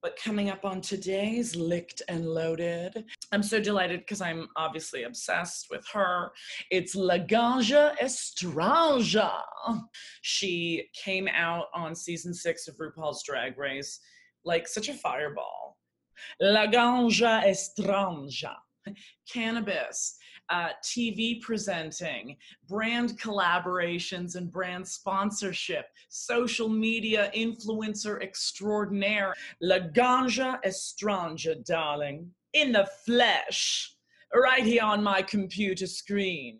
But coming up on today's Licked and Loaded, I'm so delighted because I'm obviously obsessed with her. It's Laganja Estranja. She came out on season six of RuPaul's Drag Race like such a fireball. Laganja Estranja. Cannabis, uh, TV presenting, brand collaborations and brand sponsorship, social media influencer extraordinaire, Laganja Estranja, darling, in the flesh, right here on my computer screen.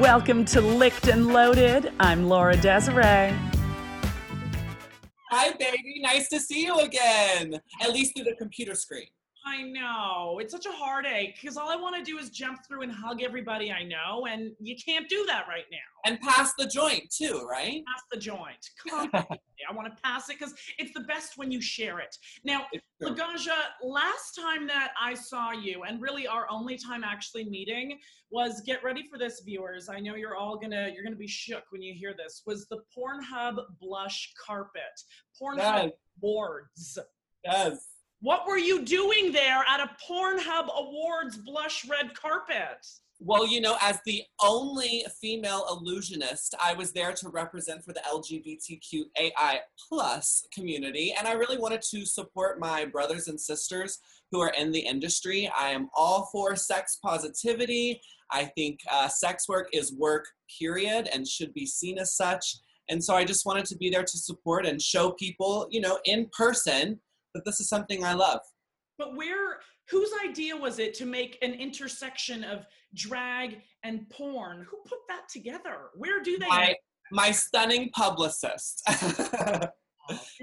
Welcome to Licked and Loaded. I'm Laura Desiree. Hi, baby. Nice to see you again. At least through the computer screen. I know. It's such a heartache because all I want to do is jump through and hug everybody I know, and you can't do that right now. And pass the joint too, right? Pass the joint. I want to pass it because it's the best when you share it. Now, Laganja, last time that I saw you, and really our only time actually meeting, was get ready for this, viewers. I know you're all gonna you're gonna be shook when you hear this. Was the Pornhub blush carpet, Pornhub Yes. Awards. Yes. What were you doing there at a Pornhub Awards blush red carpet? Well, you know, as the only female illusionist, I was there to represent for the LGBTQAI plus community, and I really wanted to support my brothers and sisters who are in the industry. I am all for sex positivity. I think uh, sex work is work, period, and should be seen as such. And so I just wanted to be there to support and show people, you know, in person that this is something I love. But where, whose idea was it to make an intersection of drag and porn? Who put that together? Where do they? My, my stunning publicist.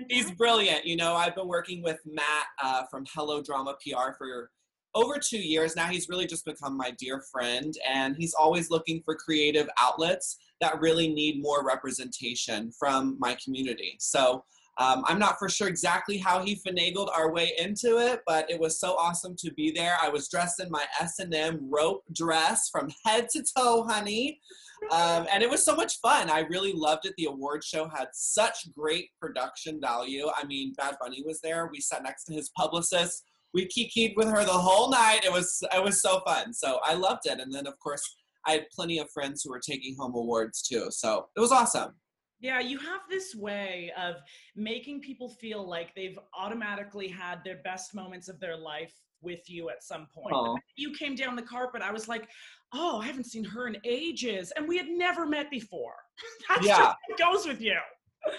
He's brilliant. You know, I've been working with Matt uh, from Hello Drama PR for over two years now. He's really just become my dear friend, and he's always looking for creative outlets that really need more representation from my community. So um, I'm not for sure exactly how he finagled our way into it, but it was so awesome to be there. I was dressed in my S&M rope dress from head to toe, honey. Um, and it was so much fun. I really loved it. The award show had such great production value. I mean, Bad Bunny was there. We sat next to his publicist. We kikied with her the whole night. It was it was so fun. So I loved it. And then of course I had plenty of friends who were taking home awards too. So it was awesome. Yeah, you have this way of making people feel like they've automatically had their best moments of their life with you at some point. You came down the carpet, I was like, oh, I haven't seen her in ages. And we had never met before. That's Yeah. just how it goes with you.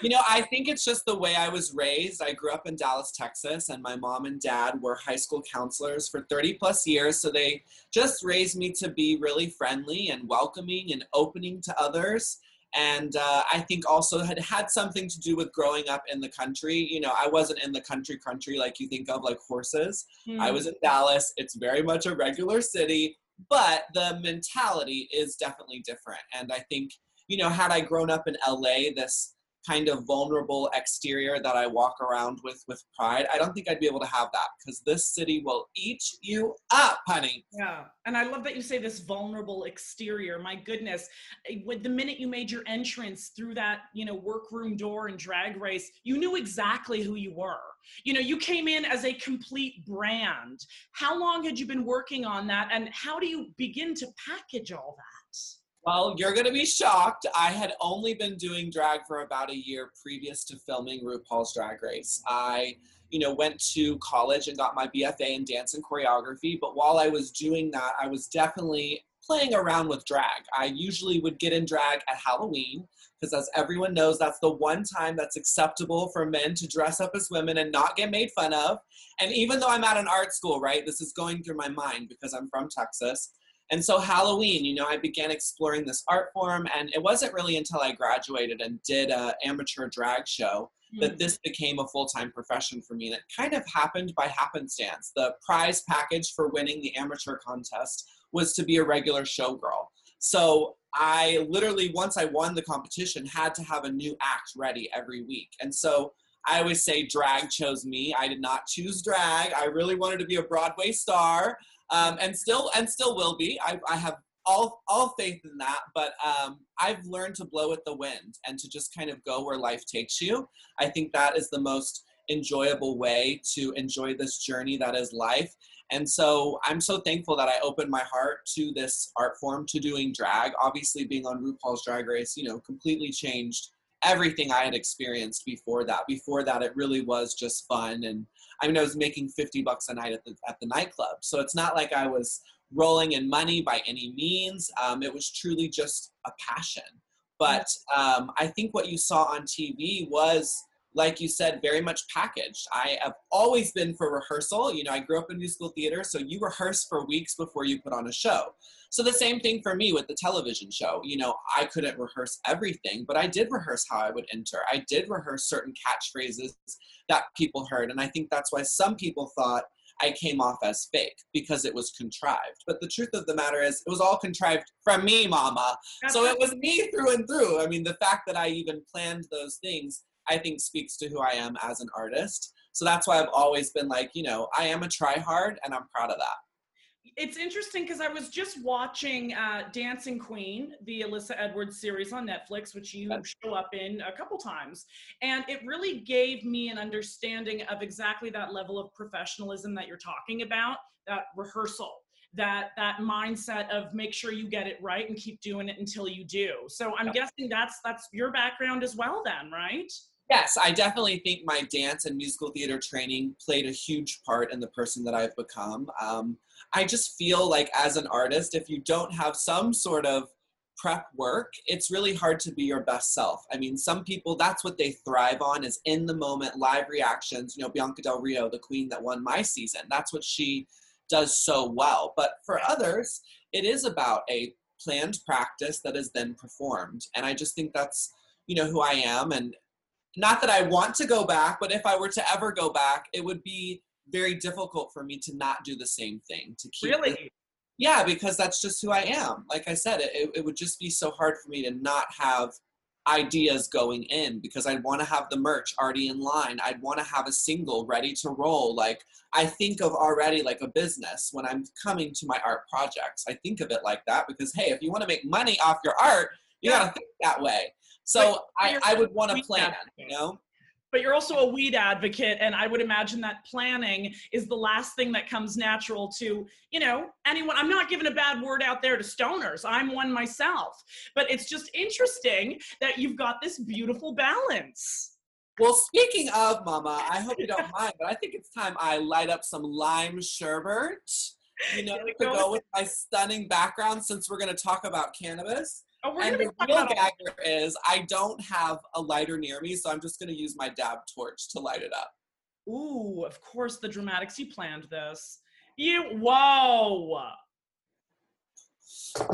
You know, I think it's just the way I was raised. I grew up in Dallas, Texas, and my mom and dad were high school counselors for 30 plus years. So they just raised me to be really friendly and welcoming and opening to others. And uh, I think also had had something to do with growing up in the country. You know, I wasn't in the country country like you think of, like horses. I Hmm. was in Dallas. It's very much a regular city, but the mentality is definitely different. And I think, you know, had I grown up in LA, this kind of vulnerable exterior that I walk around with with pride, I don't think I'd be able to have that because this city will eat you up, honey. Yeah, and I love that you say this vulnerable exterior. My goodness, eh, with the minute you made your entrance through that, you know, workroom door and drag race, you knew exactly who you were. You know, you came in as a complete brand. How long had you been working on that, and how do you begin to package all that? Well, you're going to be shocked. I had only been doing drag for about a year previous to filming RuPaul's Drag Race. I, you know, went to college and got my BFA in dance and choreography, but while I was doing that, I was definitely playing around with drag. I usually would get in drag at Halloween because as everyone knows, that's the one time that's acceptable for men to dress up as women and not get made fun of. And even though I'm at an art school, right, this is going through my mind because I'm from Texas. And so Halloween, you know, I began exploring this art form, and it wasn't really until I graduated and did a amateur drag show hmm. that this became a full-time profession for me. And it kind of happened by happenstance. The prize package for winning the amateur contest was to be a regular showgirl. So I literally, once I won the competition, had to have a new act ready every week. And so I always say drag chose me. I did not choose drag. I really wanted to be a Broadway star, um, and still and still will be. I, I have all all faith in that but um, i've learned to blow with the wind and to just kind of go where life takes you. I think that is the most enjoyable way to enjoy this journey that is life. And so i'm so thankful that i opened my heart to this art form to doing drag. Obviously being on rupaul's drag race you know completely changed everything i had experienced before that. Before that it really was just fun and i mean i was making 50 bucks a night at the at the nightclub so it's not like i was rolling in money by any means. Um, it was truly just a passion. But um, I think what you saw on TV was, like you said, very much packaged. I have always been for rehearsal. You know, I grew up in musical theater, so you rehearse for weeks before you put on a show. So the same thing for me with the television show. You know, I couldn't rehearse everything, but I did rehearse how I would enter. I did rehearse certain catchphrases that people heard. And I think that's why some people thought I came off as fake because it was contrived. But the truth of the matter is, it was all contrived from me, mama. So it was me through and through. I mean, the fact that I even planned those things, I think speaks to who I am as an artist. So that's why I've always been like, you know, I am a try hard and I'm proud of that it's interesting because I was just watching uh, Dancing Queen, the Alyssa Edwards series on Netflix, which you show up in a couple times. And it really gave me an understanding of exactly that level of professionalism that you're talking about, that rehearsal. That that mindset of make sure you get it right and keep doing it until you do. So I'm guessing that's that's your background as well, then, right? Yes, I definitely think my dance and musical theater training played a huge part in the person that I've become. Um, I just feel like as an artist, if you don't have some sort of prep work, it's really hard to be your best self. I mean, some people, that's what they thrive on is in the moment live reactions. You know, Bianca Del Rio, the queen that won my season, that's what she does so well. But for others, it is about a planned practice that is then performed. And I just think that's, you know, who I am. And not that I want to go back, but if I were to ever go back, it would be very difficult for me to not do the same thing to keep really? it, yeah because that's just who i am. Like i said it, it would just be so hard for me to not have ideas going in because i'd want to have the merch already in line. I'd want to have a single ready to roll. Like i think of already like a business. When i'm coming to my art projects i think of it like that because hey if you want to make money off your art you yeah. got to think that way so I, I would want to plan you know? But you're also a weed advocate and i would imagine that planning is the last thing that comes natural to you know anyone i'm not giving a bad word out there to stoners i'm one myself. But it's just interesting that you've got this beautiful balance. Well speaking of mama i hope you don't mind but i think it's time i light up some lime sherbet you know to go with my stunning background since we're going to talk about cannabis Oh, and the real gagger is I don't have a lighter near me, so I'm just going to use my dab torch to light it up. Ooh, of course, the dramatics. You planned this. You, whoa.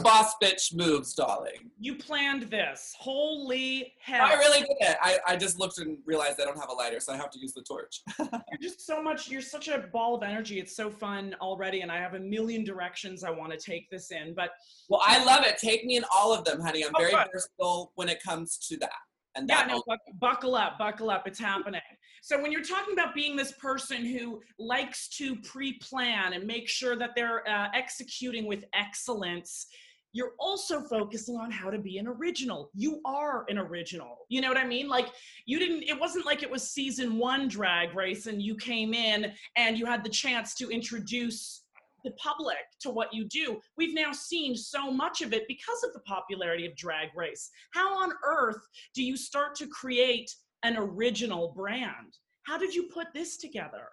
Boss bitch moves, darling. You planned this. Holy hell. I really did it. I, I just looked and realized I don't have a lighter, so I have to use the torch. you're just so much, you're such a ball of energy. It's so fun already, and I have a million directions I want to take this in. But Well, I love it. Take me in all of them, honey. I'm oh, very versatile when it comes to that. And yeah, no, buckle up, buckle up. It's happening. So when you're talking about being this person who likes to pre-plan and make sure that they're uh, executing with excellence, you're also focusing on how to be an original. You are an original. You know what I mean? Like you didn't it wasn't like it was season 1 drag race and you came in and you had the chance to introduce the public to what you do. We've now seen so much of it because of the popularity of Drag Race. How on earth do you start to create an original brand? How did you put this together?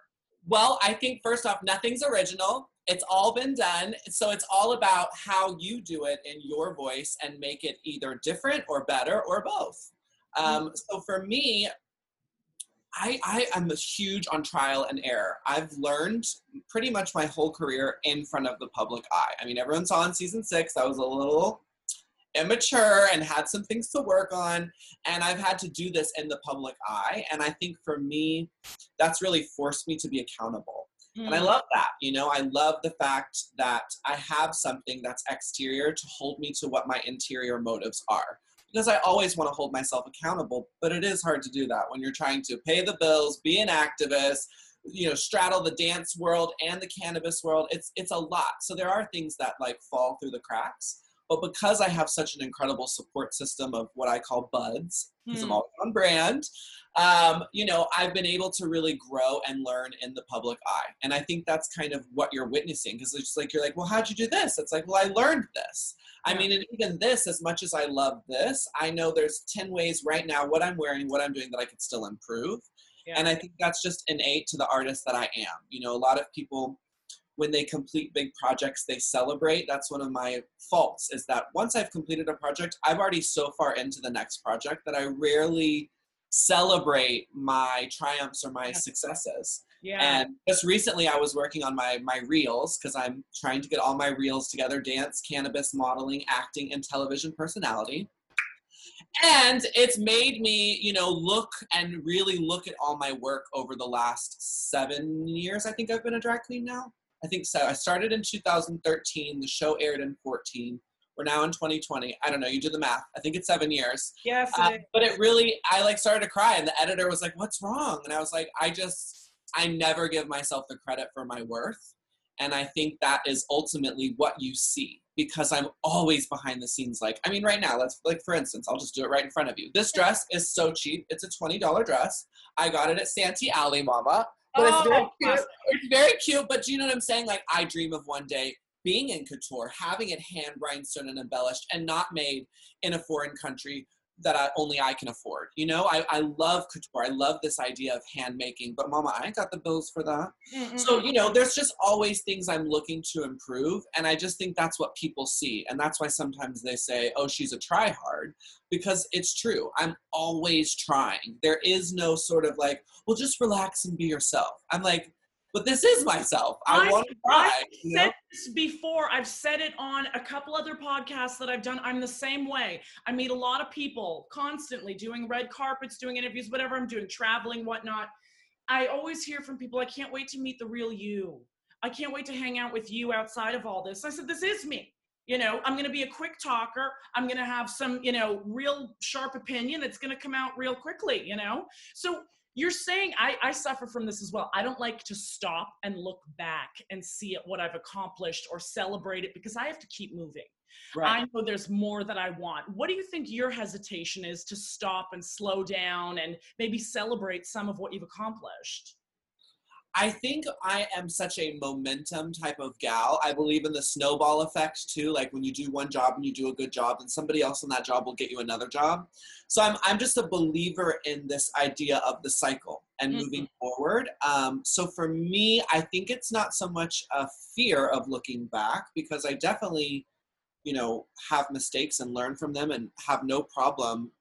Well, I think first off, nothing's original. It's all been done. So it's all about how you do it in your voice and make it either different or better or both. Um, so for me, I, I am huge on trial and error. I've learned pretty much my whole career in front of the public eye. I mean, everyone saw in season six, I was a little immature and had some things to work on. And I've had to do this in the public eye. And I think for me, that's really forced me to be accountable. Mm. And I mm. love that. You know, I love the fact that I have something that's exterior to hold me to what my interior motives are because I always want to hold myself accountable, but it is hard to do that when you're trying to pay the bills, be an activist, you know, straddle the dance world and the cannabis world. It's it's a lot. So there are things that like fall through the cracks. But because I have such an incredible support system of what I call buds, because I'm Hmm. always on brand, um, you know, I've been able to really grow and learn in the public eye. And I think that's kind of what you're witnessing because it's like, you're like, well, how'd you do this? It's like, well, I learned this. I mean, and even this, as much as I love this, I know there's 10 ways right now, what I'm wearing, what I'm doing that I could still improve. Yeah. And I think that's just innate to the artist that I am. You know, a lot of people, when they complete big projects, they celebrate. That's one of my faults is that once I've completed a project, I've already so far into the next project that I rarely celebrate my triumphs or my successes. yeah. And just recently, I was working on my my reels because I'm trying to get all my reels together: dance, cannabis, modeling, acting, and television personality. And it's made me, you know, look and really look at all my work over the last seven years. I think I've been a drag queen now. I think so. I started in 2013. The show aired in 14. We're now in 2020. I don't know. You do the math. I think it's seven years. yes, Uh, but it really, I like started to cry, and the editor was like, "What's wrong?" And I was like, "I just, I never give myself the credit for my worth, and I think that is ultimately what you see because I'm always behind the scenes. Like, I mean, right now, let's like for instance, I'll just do it right in front of you. This dress is so cheap; it's a twenty dollar dress. I got it at Santee Alley, Mama. But it's oh, very Oh, cute. It's very cute. But do you know what I'm saying? Like, I dream of one day being in couture, having it hand rhinestone and embellished, and not made in a foreign country that I, only I can afford. You know, I, I love couture. I love this idea of hand making, but mama, I ain't got the bills for that. Mm-mm. So, you know, there's just always things I'm looking to improve. And I just think that's what people see. And that's why sometimes they say, oh, she's a try hard, because it's true. I'm always trying. There is no sort of like, well, just relax and be yourself. I'm like, but this is myself. I, I- want to try. I've you know? said this before. I've said it on a couple other podcasts that I've done. I'm the same way. I meet a lot of people constantly doing red carpets, doing interviews, whatever I'm doing, traveling, whatnot. I always hear from people, I can't wait to meet the real you. I can't wait to hang out with you outside of all this. I said, this is me. You know, I'm going to be a quick talker. I'm going to have some, you know, real sharp opinion that's going to come out real quickly, you know? So you're saying I, I suffer from this as well. I don't like to stop and look back and see at what I've accomplished or celebrate it because I have to keep moving. Right. I know there's more that I want. What do you think your hesitation is to stop and slow down and maybe celebrate some of what you've accomplished? I think I am such a momentum type of gal. I believe in the snowball effect too. Like when you do one job and you do a good job, then somebody else in that job will get you another job. So I'm I'm just a believer in this idea of the cycle and Mhm. moving forward. Um, so for me, I think it's not so much a fear of looking back because I definitely, you know, have mistakes and learn from them and have no problem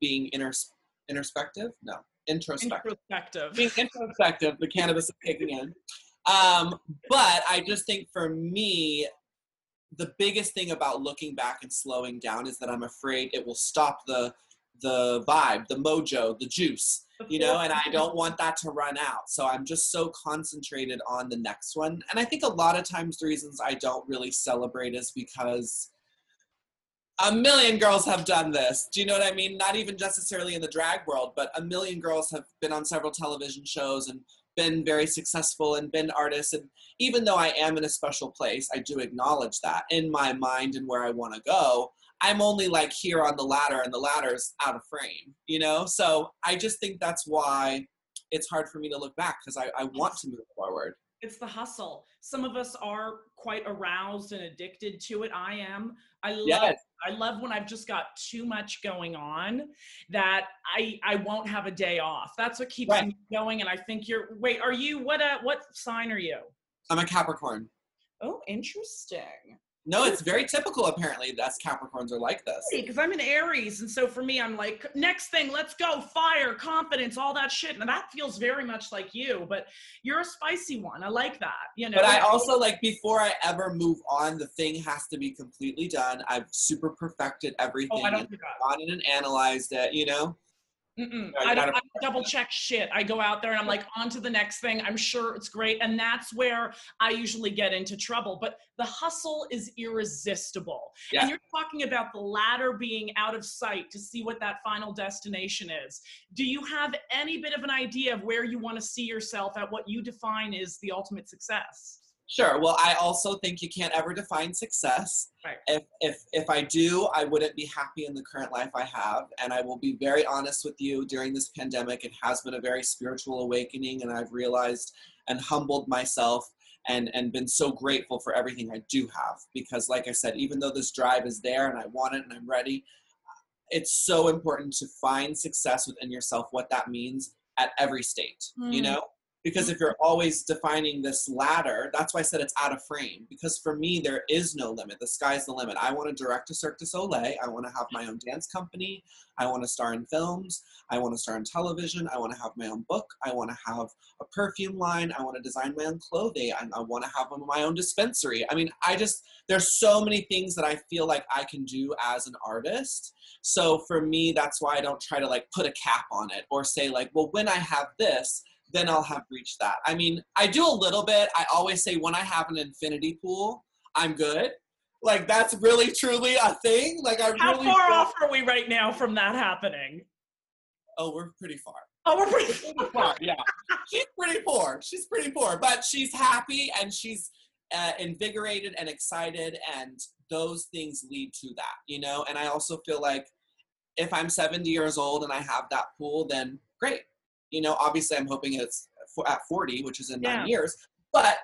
being inters- introspective. No, introspective Introspective. being introspective, the cannabis is kicking in. Um, but I just think for me, the biggest thing about looking back and slowing down is that I'm afraid it will stop the the vibe, the mojo, the juice, you know, and I don't want that to run out. So I'm just so concentrated on the next one. And I think a lot of times the reasons I don't really celebrate is because a million girls have done this. Do you know what I mean? Not even necessarily in the drag world, but a million girls have been on several television shows and been very successful and been artists. And even though I am in a special place, I do acknowledge that in my mind and where I want to go. I'm only like here on the ladder and the ladder's out of frame, you know? So I just think that's why it's hard for me to look back because I, I want to move forward. It's the hustle. Some of us are quite aroused and addicted to it. I am. I love Yes. I love when I've just got too much going on that I I won't have a day off. That's what keeps Right. me going. And I think you're wait, are you what uh what sign are you? I'm a Capricorn. Oh, interesting. No, it's very typical apparently. That's Capricorns are like this. Because I'm in Aries, and so for me, I'm like, next thing, let's go, fire, confidence, all that shit. And that feels very much like you, but you're a spicy one. I like that. You know. But I also like before I ever move on, the thing has to be completely done. I've super perfected everything Oh, I don't do that. gone in and analyzed it, you know? Mm-mm. I don't, I don't double check shit. I go out there and I'm like, on to the next thing. I'm sure it's great. And that's where I usually get into trouble. But the hustle is irresistible. Yeah. And you're talking about the ladder being out of sight to see what that final destination is. Do you have any bit of an idea of where you want to see yourself at what you define is the ultimate success? Sure. Well, I also think you can't ever define success. Right. If if if I do, I wouldn't be happy in the current life I have, and I will be very honest with you. During this pandemic, it has been a very spiritual awakening, and I've realized and humbled myself and and been so grateful for everything I do have because like I said even though this drive is there and I want it and I'm ready it's so important to find success within yourself what that means at every state mm. you know because if you're always defining this ladder that's why i said it's out of frame. Because for me there is no limit. The sky's the limit. I want to direct a cirque du soleil. I want to have my own dance company. I want to star in films. I want to star in television. I want to have my own book. I want to have a perfume line. I want to design my own clothing. I, I want to have my own dispensary. I mean i just there's so many things that i feel like i can do as an artist. So for me that's why i don't try to like put a cap on it or say like well when i have this then I'll have reached that. I mean, I do a little bit. I always say when I have an infinity pool, I'm good. Like that's really truly a thing. Like I How really far off are we right now from that happening? Oh, we're pretty far. Oh, we're pretty, pretty far. Yeah, she's pretty poor. She's pretty poor, but she's happy and she's uh, invigorated and excited, and those things lead to that, you know. And I also feel like if I'm 70 years old and I have that pool, then great you know, obviously I'm hoping it's at 40, which is in yeah. nine years. But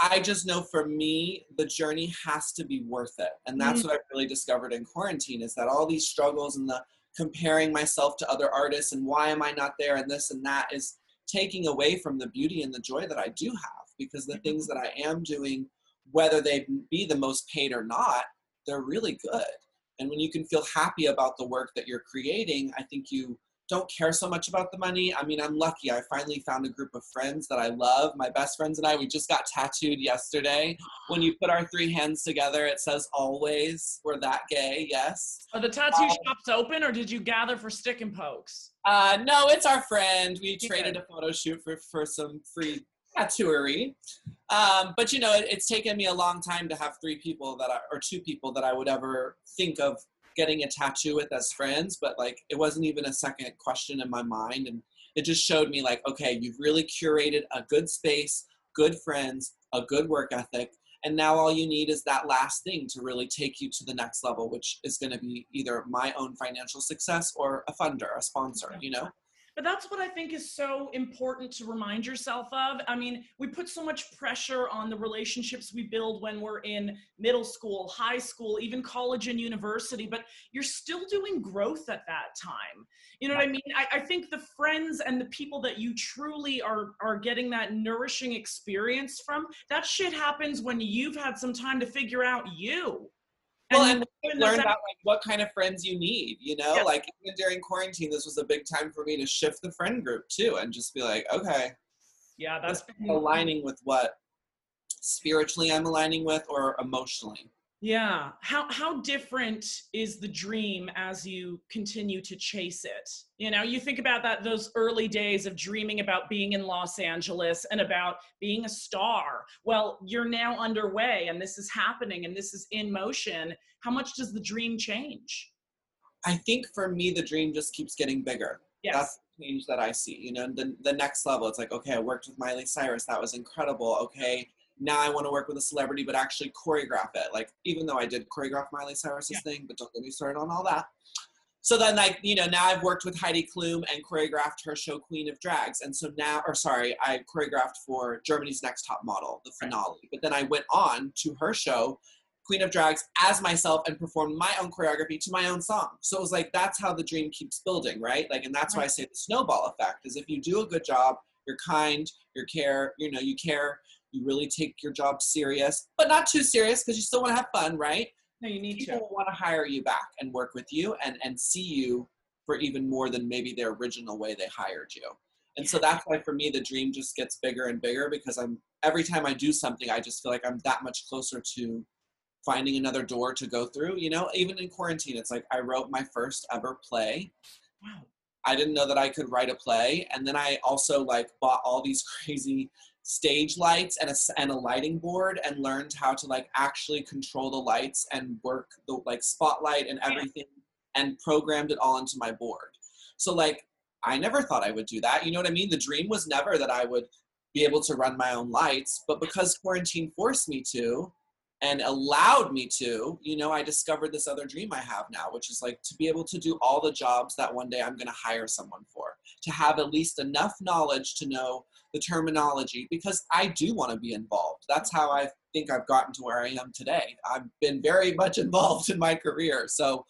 I just know for me, the journey has to be worth it. And that's mm-hmm. what I've really discovered in quarantine is that all these struggles and the comparing myself to other artists and why am I not there and this and that is taking away from the beauty and the joy that I do have because the things that I am doing, whether they be the most paid or not, they're really good. And when you can feel happy about the work that you're creating, I think you don't care so much about the money. I mean, I'm lucky. I finally found a group of friends that I love. My best friends and I, we just got tattooed yesterday. When you put our three hands together, it says always. We're that gay, yes. Are the tattoo um, shops open or did you gather for stick and pokes? Uh, no, it's our friend. We traded a photo shoot for, for some free tattooery. Um, but you know, it, it's taken me a long time to have three people that I, or two people that I would ever think of getting a tattoo with as friends, but like it wasn't even a second question in my mind. And it just showed me like, okay, you've really curated a good space, good friends, a good work ethic. And now all you need is that last thing to really take you to the next level, which is going to be either my own financial success or a funder, a sponsor, you know? But that's what I think is so important to remind yourself of. I mean, we put so much pressure on the relationships we build when we're in middle school, high school, even college and university, but you're still doing growth at that time. You know what I mean? I, I think the friends and the people that you truly are are getting that nourishing experience from, that shit happens when you've had some time to figure out you well, and, and learn about like what kind of friends you need. You know, yeah. like even during quarantine, this was a big time for me to shift the friend group too, and just be like, okay, yeah, that's aligning with what spiritually I'm aligning with or emotionally. Yeah. How how different is the dream as you continue to chase it? You know, you think about that those early days of dreaming about being in Los Angeles and about being a star. Well, you're now underway and this is happening and this is in motion. How much does the dream change? I think for me the dream just keeps getting bigger. Yes. That's the change that I see. You know, the the next level it's like, okay, I worked with Miley Cyrus. That was incredible. Okay, now I want to work with a celebrity, but actually choreograph it. Like, even though I did choreograph Miley Cyrus's yeah. thing, but don't get me started on all that. So then, like, you know, now I've worked with Heidi Klum and choreographed her show Queen of Drags. And so now, or sorry, I choreographed for Germany's Next Top Model, the finale. Right. But then I went on to her show, Queen of Drags, as myself and performed my own choreography to my own song. So it was like, that's how the dream keeps building, right? Like, and that's right. why I say the snowball effect is if you do a good job, you're kind, you care, you know, you care, you really take your job serious, but not too serious because you still want to have fun, right? No, you need People to. want to hire you back and work with you and, and see you for even more than maybe their original way they hired you. And so that's why for me the dream just gets bigger and bigger because I'm every time I do something I just feel like I'm that much closer to finding another door to go through. You know, even in quarantine, it's like I wrote my first ever play. Wow. I didn't know that I could write a play. And then I also like bought all these crazy stage lights and a, and a lighting board and learned how to like actually control the lights and work the like spotlight and everything and programmed it all into my board. So like I never thought I would do that. You know what I mean? The dream was never that I would be able to run my own lights. But because quarantine forced me to and allowed me to, you know, I discovered this other dream I have now, which is like to be able to do all the jobs that one day I'm going to hire someone for, to have at least enough knowledge to know the terminology because I do want to be involved. That's how I think I've gotten to where I am today. I've been very much involved in my career. So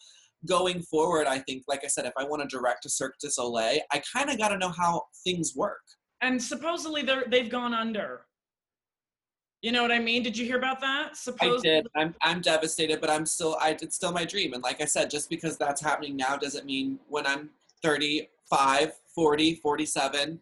going forward, I think, like I said, if I want to direct a Cirque du Soleil, I kind of got to know how things work. And supposedly they're they've gone under. You know what I mean? Did you hear about that? Supposedly- I did. I'm I'm devastated, but I'm still I it's still my dream. And like I said, just because that's happening now doesn't mean when I'm 35, 40, 47,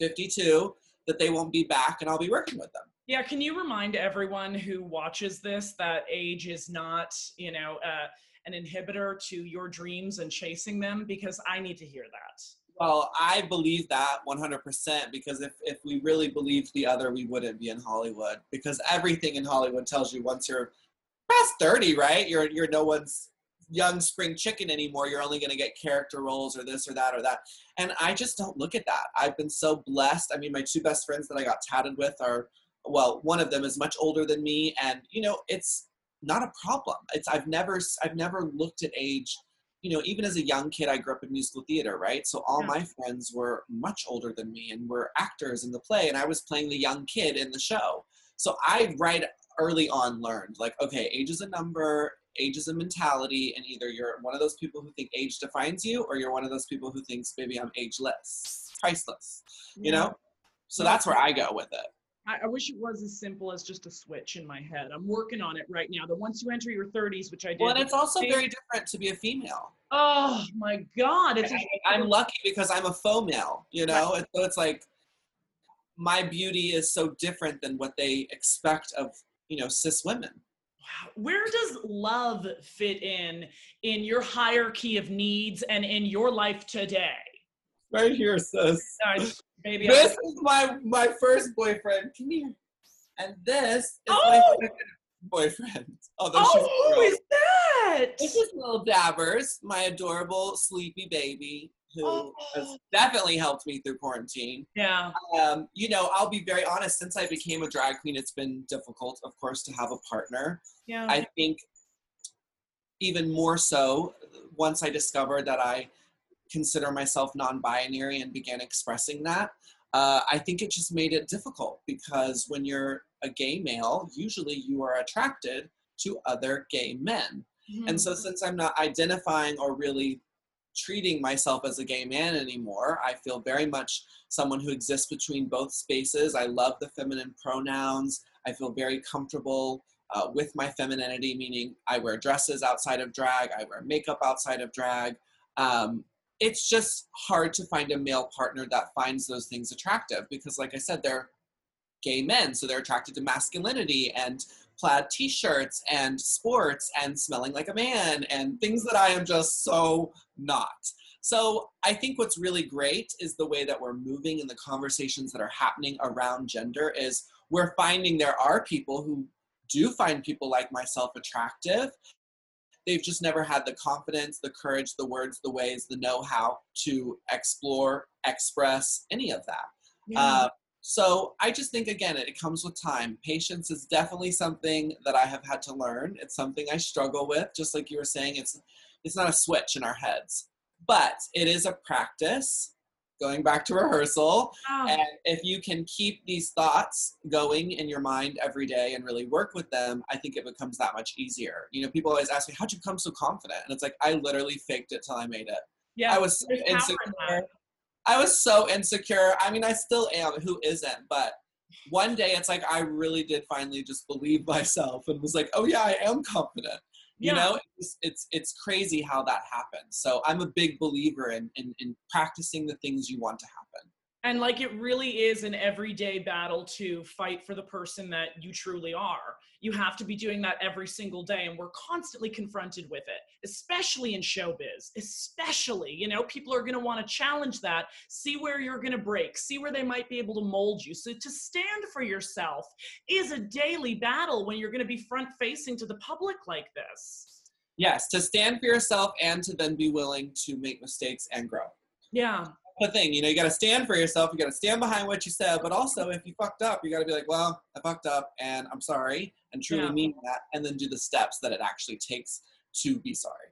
52 that they won't be back and I'll be working with them. Yeah, can you remind everyone who watches this that age is not, you know, uh, an inhibitor to your dreams and chasing them? Because I need to hear that. Well, I believe that 100% because if, if we really believed the other, we wouldn't be in Hollywood because everything in Hollywood tells you once you're past 30, right? You're, you're no one's young spring chicken anymore. You're only going to get character roles or this or that or that. And I just don't look at that. I've been so blessed. I mean, my two best friends that I got tatted with are well one of them is much older than me and you know it's not a problem it's i've never i've never looked at age you know even as a young kid i grew up in musical theater right so all yeah. my friends were much older than me and were actors in the play and i was playing the young kid in the show so i right early on learned like okay age is a number age is a mentality and either you're one of those people who think age defines you or you're one of those people who thinks maybe i'm ageless priceless you know so that's where i go with it I, I, wish it was as simple as just a switch in my head. I'm working on it right now. That once you enter your 30s, which I did. Well, and it's also very different to be a female. Oh my God! It's I, am lucky because I'm a faux male. You know, right. so it's like my beauty is so different than what they expect of you know cis women. Where does love fit in in your hierarchy of needs and in your life today? Right here, sis. Maybe this is my my first boyfriend. Come here. And this is oh! my second boyfriend. oh, who is that? This is little Dabbers, my adorable sleepy baby who oh. has definitely helped me through quarantine. Yeah. Um, you know, I'll be very honest, since I became a drag queen, it's been difficult, of course, to have a partner. Yeah. I think even more so once I discovered that I consider myself non-binary and began expressing that uh, i think it just made it difficult because when you're a gay male usually you are attracted to other gay men mm-hmm. and so mm-hmm. since i'm not identifying or really treating myself as a gay man anymore. I feel very much someone who exists between both spaces. I love the feminine pronouns. I feel very comfortable uh, with my femininity meaning i wear dresses outside of drag i wear makeup outside of drag. Um, it's just hard to find a male partner that finds those things attractive because like i said they're gay men so they're attracted to masculinity and plaid t-shirts and sports and smelling like a man and things that i am just so not so i think what's really great is the way that we're moving in the conversations that are happening around gender is we're finding there are people who do find people like myself attractive they've just never had the confidence, the courage, the words, the ways, the know how to explore, express any of that. Yeah. Uh, so I just think, again, it, it comes with time. Patience is definitely something that I have had to learn. It's something I struggle with, just like you were saying. It's it's not a switch in our heads, but it is a practice going back to rehearsal. Oh. And if you can keep these thoughts going in your mind every day and really work with them, I think it becomes that much easier. You know, people always ask me, how'd you become so confident? And it's like, I literally faked it till I made it. Yeah. I was so insecure. I was so insecure. I mean, I still am. Who isn't? But one day it's like I really did finally just believe myself and was like, oh yeah, I am confident you yeah. know it's, it's, it's crazy how that happens so i'm a big believer in, in in practicing the things you want to happen and like it really is an everyday battle to fight for the person that you truly are. You have to be doing that every single day. And we're constantly confronted with it, especially in showbiz. Especially, you know, people are going to want to challenge that, see where you're going to break, see where they might be able to mold you. So to stand for yourself is a daily battle when you're going to be front facing to the public like this. Yes, to stand for yourself and to then be willing to make mistakes and grow. Yeah the thing. You know, you got to stand for yourself. You got to stand behind what you said. But also, if you fucked up, you got to be like, well, I fucked up and I'm sorry and truly Yeah. mean that. And then do the steps that it actually takes to be sorry.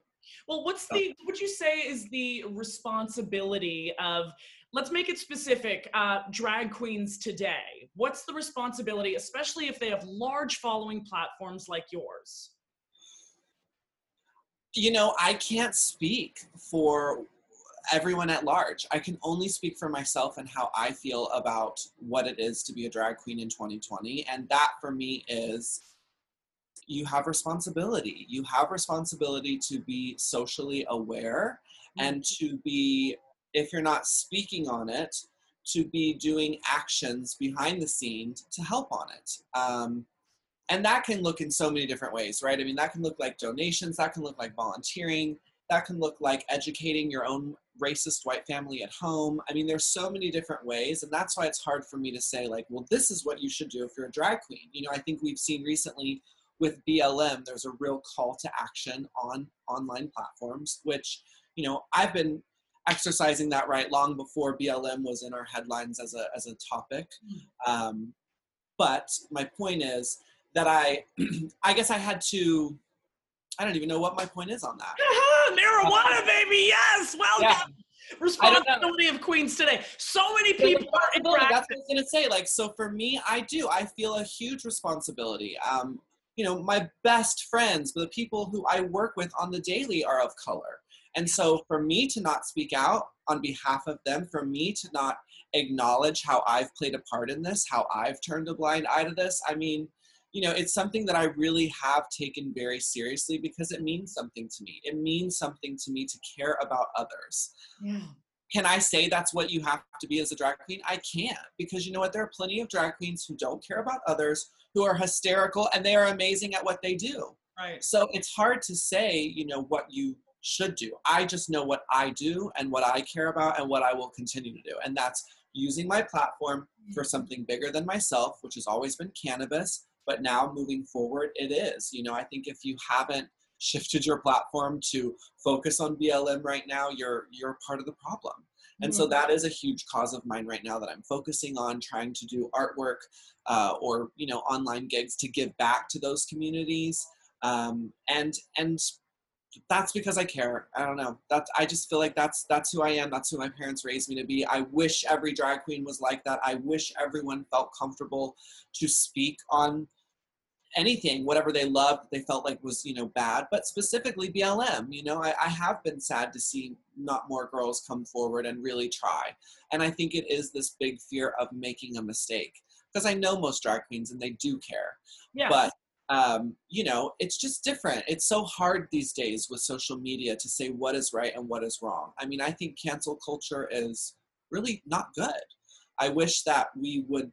Well, what's the what would you say is the responsibility of let's make it specific, uh, drag queens today? What's the responsibility, especially if they have large following platforms like yours? You know, I can't speak for everyone at large. I can only speak for myself and how I feel about what it is to be a drag queen in 2020. And that for me is you have responsibility. You have responsibility to be socially aware and to be, if you're not speaking on it, to be doing actions behind the scenes to help on it. Um, and that can look in so many different ways, right? I mean, that can look like donations, that can look like volunteering, that can look like educating your own racist white family at home. I mean, there's so many different ways, and that's why it's hard for me to say, like, well, this is what you should do if you're a drag queen. You know, I think we've seen recently with BLM, there's a real call to action on online platforms, which, you know, I've been exercising that right long before BLM was in our headlines as a as a topic. Um, but my point is that I, I guess I had to. I don't even know what my point is on that. Marijuana, baby, yes, welcome. Yeah. Responsibility of queens today. So many people are in That's what I was gonna say. Like, so for me, I do. I feel a huge responsibility. Um, you know, my best friends, the people who I work with on the daily, are of color, and so for me to not speak out on behalf of them, for me to not acknowledge how I've played a part in this, how I've turned a blind eye to this. I mean, you know, it's something that I really have taken very seriously because it means something to me. It means something to me to care about others. Yeah. Can I say that's what you have to be as a drag queen? I can't because you know what? There are plenty of drag queens who don't care about others, who are hysterical, and they are amazing at what they do. Right. So it's hard to say, you know, what you should do. I just know what I do and what I care about and what I will continue to do. And that's using my platform for something bigger than myself, which has always been cannabis. But now moving forward, it is. You know, I think if you haven't shifted your platform to focus on BLM right now, you're you're part of the problem. And so that is a huge cause of mine right now that I'm focusing on trying to do artwork uh, or you know online gigs to give back to those communities. Um, and and that's because I care. I don't know. That I just feel like that's that's who I am. That's who my parents raised me to be. I wish every drag queen was like that. I wish everyone felt comfortable to speak on anything, whatever they loved, they felt like was you know bad. But specifically BLM, you know, I, I have been sad to see not more girls come forward and really try. And I think it is this big fear of making a mistake because I know most drag queens and they do care Yeah. but um, you know it's just different it's so hard these days with social media to say what is right and what is wrong i mean i think cancel culture is really not good i wish that we would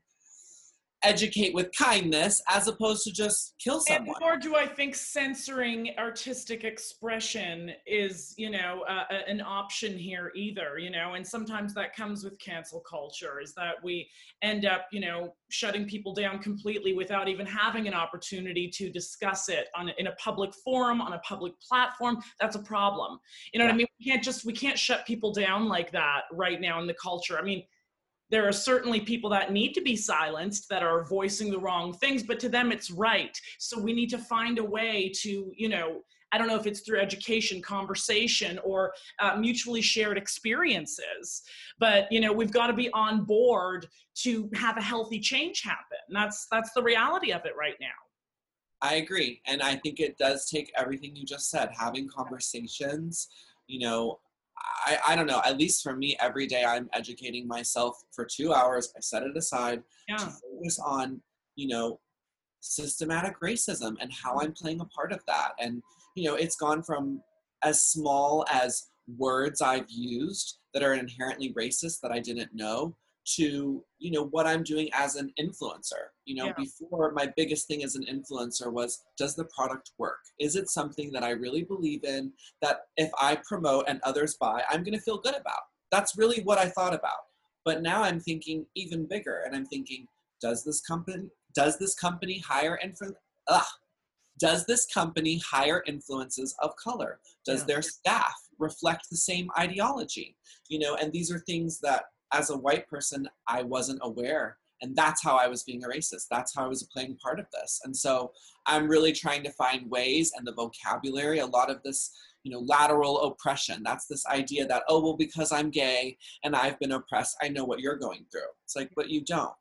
educate with kindness as opposed to just kill someone. And nor do I think censoring artistic expression is, you know, uh, an option here either, you know, and sometimes that comes with cancel culture is that we end up, you know, shutting people down completely without even having an opportunity to discuss it on in a public forum, on a public platform. That's a problem. You know what I mean? We can't just we can't shut people down like that right now in the culture. I mean, there are certainly people that need to be silenced that are voicing the wrong things but to them it's right so we need to find a way to you know i don't know if it's through education conversation or uh, mutually shared experiences but you know we've got to be on board to have a healthy change happen that's that's the reality of it right now I agree. And I think it does take everything you just said, having conversations, you know, I, I don't know, at least for me, every day I'm educating myself for two hours. I set it aside yeah to focus on, you know, systematic racism and how I'm playing a part of that. And, you know, it's gone from as small as words I've used that are inherently racist that I didn't know to you know what i'm doing as an influencer you know Yeah. before my biggest thing as an influencer was does the product work is it something that i really believe in that if i promote and others buy i'm going to feel good about that's really what i thought about but now i'm thinking even bigger and i'm thinking does this company does this company hire influ- Ugh, does this company hire influences of color? Does Yeah. their staff reflect the same ideology? You know, and these are things that as a white person, I wasn't aware. And that's how I was being a racist. That's how I was playing part of this. And so I'm really trying to find ways and the vocabulary, a lot of this, you know, lateral oppression. That's this idea that, oh, well, because I'm gay and I've been oppressed, I know what you're going through. It's like, but you don't.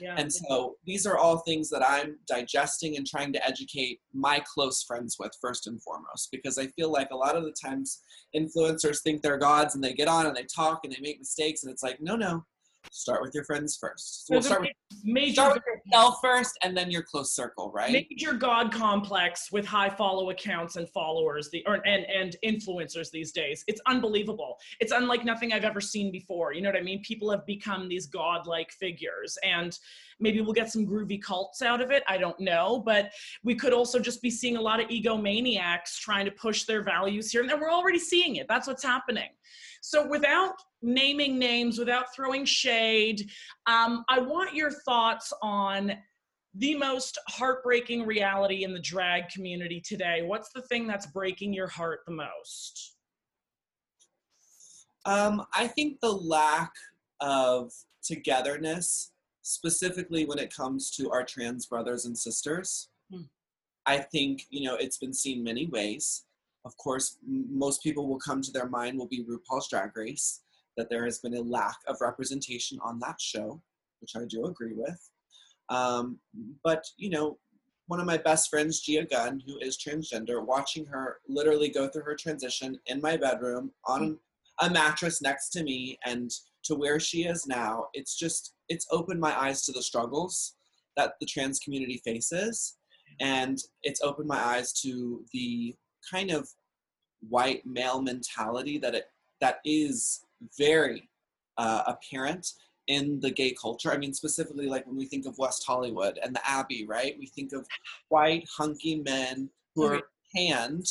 Yeah. And so these are all things that I'm digesting and trying to educate my close friends with first and foremost, because I feel like a lot of the times influencers think they're gods and they get on and they talk and they make mistakes. And it's like, no, no, start with your friends first. Well, start with, major, start with yourself first and then your close circle, right? major god complex with high follow accounts and followers the or, and and influencers these days. It's unbelievable. It's unlike nothing i've ever seen before. You know what i mean? People have become these godlike figures and maybe we'll get some groovy cults out of it. I don't know but we could also just be seeing a lot of egomaniacs trying to push their values here and then we're already seeing it. That's what's happening so without naming names without throwing shade um, i want your thoughts on the most heartbreaking reality in the drag community today? What's the thing that's breaking your heart the most? Um, I think the lack of togetherness, specifically when it comes to our trans brothers and sisters. Hmm. I think, you know, it's been seen many ways. Of course, most people will come to their mind will be RuPaul's Drag Race, that there has been a lack of representation on that show, which I do agree with. Um, but, you know, one of my best friends, Gia Gunn, who is transgender, watching her literally go through her transition in my bedroom on a mattress next to me and to where she is now, it's just, it's opened my eyes to the struggles that the trans community faces. And it's opened my eyes to the kind of white male mentality that it that is very uh, apparent in the gay culture. I mean, specifically, like when we think of West Hollywood and the Abbey, right? We think of white, hunky men who are tanned,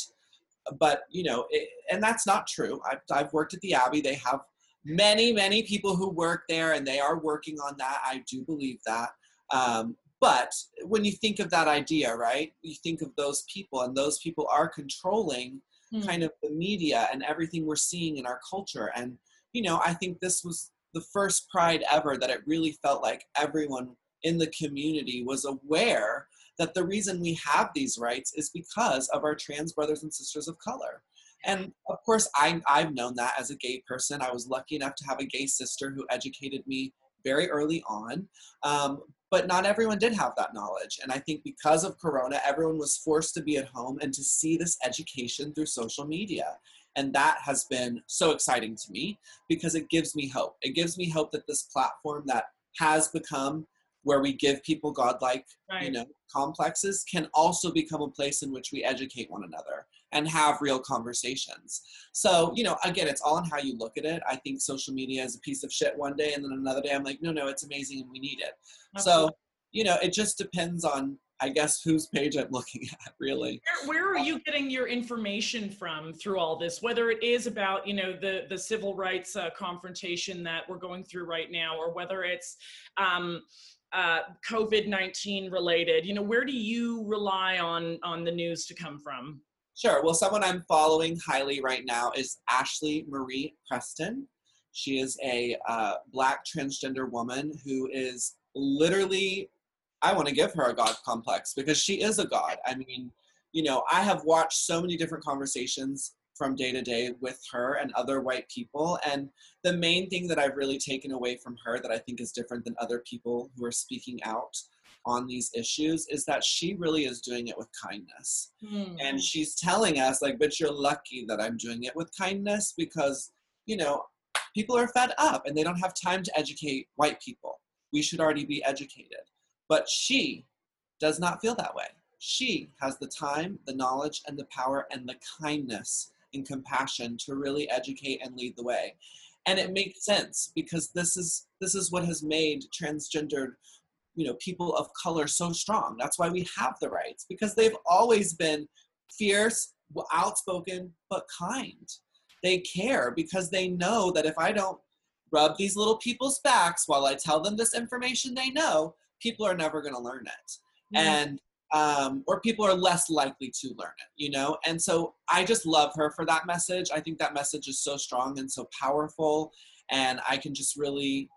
but you know, it, and that's not true. I've, I've worked at the Abbey. They have many, many people who work there, and they are working on that. I do believe that. Um, but when you think of that idea, right? You think of those people, and those people are controlling Hmm. kind of the media and everything we're seeing in our culture. And, you know, I think this was the first pride ever that it really felt like everyone in the community was aware that the reason we have these rights is because of our trans brothers and sisters of color. And of course, I, I've known that as a gay person. I was lucky enough to have a gay sister who educated me very early on. Um, but not everyone did have that knowledge. And I think because of Corona, everyone was forced to be at home and to see this education through social media. And that has been so exciting to me because it gives me hope. It gives me hope that this platform that has become where we give people godlike, you know, complexes can also become a place in which we educate one another and have real conversations. So, you know, again, it's all in how you look at it. I think social media is a piece of shit one day, and then another day I'm like, no, no, it's amazing and we need it. So, you know, it just depends on, I guess, whose page I'm looking at, really. where, where are you getting your information from through all this whether it is about you know the the civil rights uh, confrontation that we're going through right now or whether it's um, uh, covid-19 related you know where do you rely on on the news to come from Sure. Well, someone I'm following highly right now is Ashlee Marie Preston. She is a uh, black transgender woman who is literally, I want to give her a God complex because she is a God. I mean, you know, I have watched so many different conversations from day to day with her and other white people. And the main thing that I've really taken away from her that I think is different than other people who are speaking out on these issues is that she really is doing it with kindness. Hmm. and she's telling us like but you're lucky that i'm doing it with kindness because you know people are fed up and they don't have time to educate white people. We should already be educated. But she does not feel that way. She has the time the knowledge and the power and the kindness and compassion to really educate and lead the way. And it makes sense because this is this is what has made transgendered you know people of color so strong that's why we have the rights because they've always been fierce outspoken but kind they care because they know that if i don't rub these little people's backs while i tell them this information they know people are never going to learn it Hmm. and um, or people are less likely to learn it, you know? And so I just love her for that message. I think that message is so strong and so powerful. And I can just really,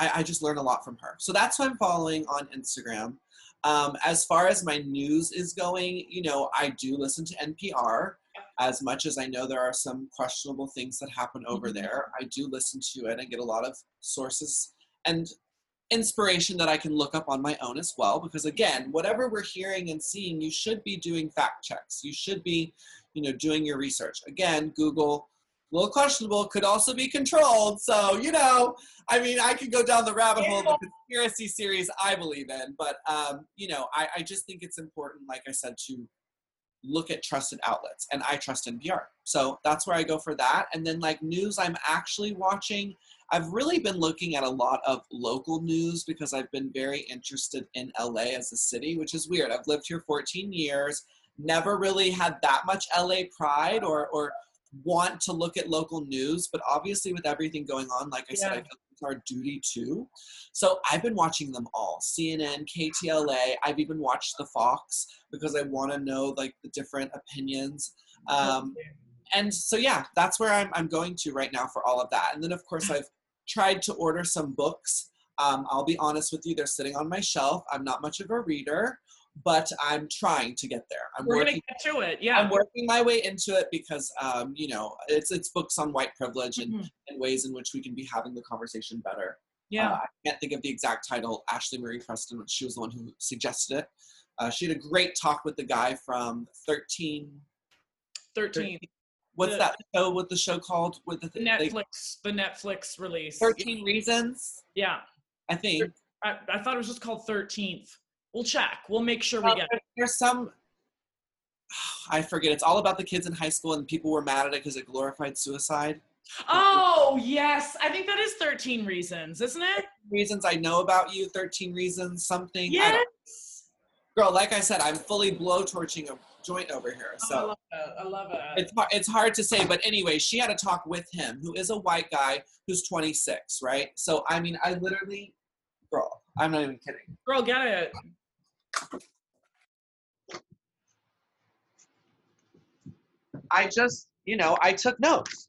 I, I just learn a lot from her. So that's who I'm following on Instagram. Um, as far as my news is going, you know, I do listen to NPR as much as I know there are some questionable things that happen over Mhm. there. I do listen to it and I get a lot of sources and inspiration that I can look up on my own as well. Because again, whatever we're hearing and seeing, you should be doing fact checks. You should be, you know, doing your research. Again, Google, a little questionable, could also be controlled. So, you know, I mean, I could go down the rabbit hole of the conspiracy series I believe in, but um, you know, I, I just think it's important, like I said, to look at trusted outlets, and I trust NPR. So that's where I go for that. And then like news, I'm actually watching. I've really been looking at a lot of local news because I've been very interested in LA as a city, which is weird. I've lived here 14 years, never really had that much LA pride or or want to look at local news, but obviously with everything going on, like I said, I Yeah. feel it's our duty too. So I've been watching them all. CNN, KTLA, I've even watched the Fox because I want to know like the different opinions. Um, and so yeah that's where I'm, I'm going to right now for all of that and then of course i've tried to order some books um, i'll be honest with you they're sitting on my shelf i'm not much of a reader but i'm trying to get there i'm We're working gonna get to it. Yeah. i'm working my way into it because um, you know it's it's books on white privilege and, Mhm. and ways in which we can be having the conversation better yeah. uh, I can't think of the exact title. Ashlee Marie Preston, she was the one who suggested it. Uh, she had a great talk with the guy from 13. 13. What's The- that show? What the show called? With the th- they- Netflix, the Netflix release. 13 Reasons, Yeah. I think. I, I thought it was just called 13th. We'll check. We'll make sure we Well, get there- there's some. I forget. It's all about the kids in high school, and people were mad at it because it glorified suicide. Oh, yes. I think that is 13 reasons, isn't it? Reasons I know about you. 13 reasons something. I Yes. girl, like I said, I'm fully blowtorching a joint over here. Oh, I So love it. I love it. it's it's hard to say, but anyway, she had a talk with him, who is a white guy who's 26, right? So I mean, I literally, girl, I'm not even kidding. Girl, get it. I just, you know, I took notes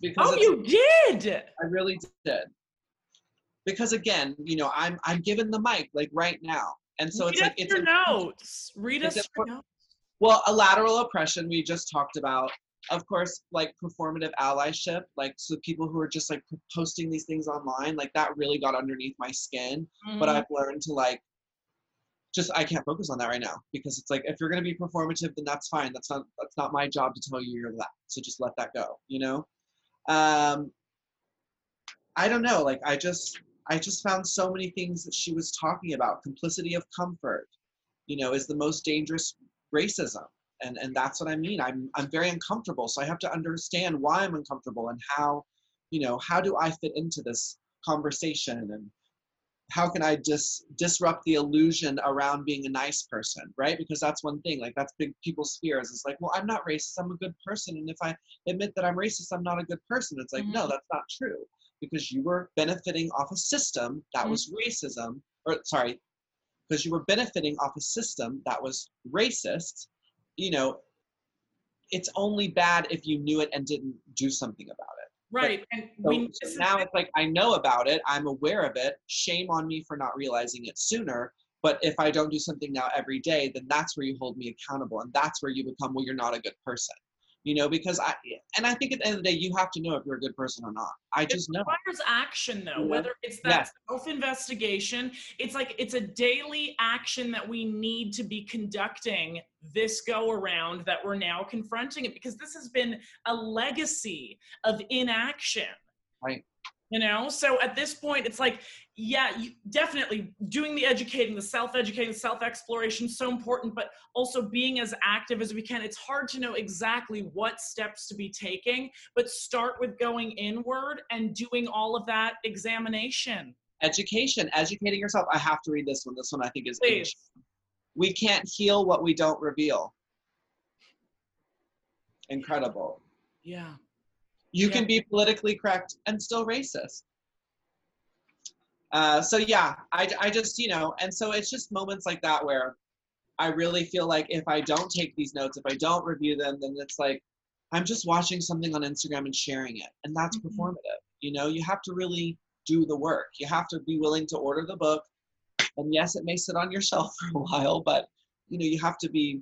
because Oh, you did. I really did. Because again, you know, I'm I'm given the mic like right now, and so Read it's like it's your important- notes. Read it's us your notes. Well, a lateral oppression we just talked about. Of course, like performative allyship, like so people who are just like posting these things online, like that really got underneath my skin. But Mhm. I've learned to like just I can't focus on that right now because it's like if you're gonna be performative, then that's fine. That's not that's not my job to tell you you're that. So just let that go, you know? Um I don't know, like I just I just found so many things that she was talking about. Complicity of comfort, you know, is the most dangerous racism. And and that's what I mean. I'm I'm very uncomfortable. So I have to understand why I'm uncomfortable and how, you know, how do I fit into this conversation and how can I dis disrupt the illusion around being a nice person, right? Because that's one thing. Like that's big people's fears. It's like, well, I'm not racist. I'm a good person, and if I admit that I'm racist, I'm not a good person. It's like, no, Mhm. that's not true. Because you were benefiting off a system that Mhm. was racism, or sorry, because you were benefiting off a system that was racist. You know, it's only bad if you knew it and didn't do something about it. Right. And So, we so now it's like I know about it, I'm aware of it. Shame on me for not realizing it sooner. But if I don't do something now every day, then that's where you hold me accountable, and that's where you become well, you're not a good person. You know, because I and I think at the end of the day, you have to know if you're a good person or not. I It just know. It requires action though Yeah. whether it's that Yes. self-investigation it's like it's a daily action that we need to be conducting this go around that we're now confronting it because this has been a legacy of inaction Right. You know so at this point it's like yeah you, definitely doing the educating the self-educating self-exploration so important but also being as active as we can it's hard to know exactly what steps to be taking but start with going inward and doing all of that examination Education, educating yourself. I have to read this one. This one I think is please. We can't heal what we don't reveal. Incredible. yeah You Yeah. can be politically correct and still racist. Uh, so yeah, I, I just you know, and so it's just moments like that where I really feel like if I don't take these notes, if I don't review them, then it's like I'm just watching something on Instagram and sharing it. And that's Mhm. performative. You know, you have to really do the work. You have to be willing to order the book. And yes, it may sit on your shelf for a while, but you know, you have to be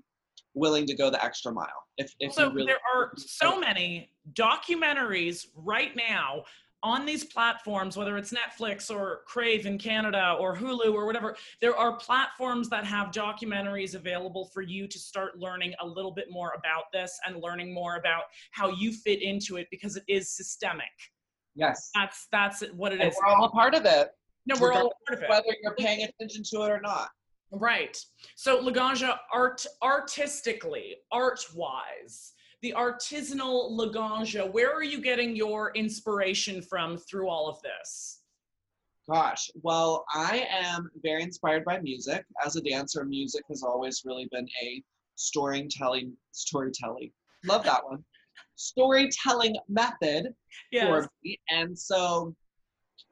willing to go the extra mile. If if so really there are so many documentaries right now on these platforms whether it's netflix or crave in canada or hulu or whatever there are platforms that have documentaries available for you to start learning a little bit more about this and learning more about how you fit into it because it is systemic yes. that's that's what it And is we're all a part of it, no we're all part of it whether you're paying attention to it or not. Right. So Laganja art artistically, art wise, the artisanal Laganja, where are you getting your inspiration from through all of this? Gosh, well, I am very inspired by music. As a dancer, music has always really been a storytelling, storytelling. Love that one. Storytelling method Yes. for me. And so,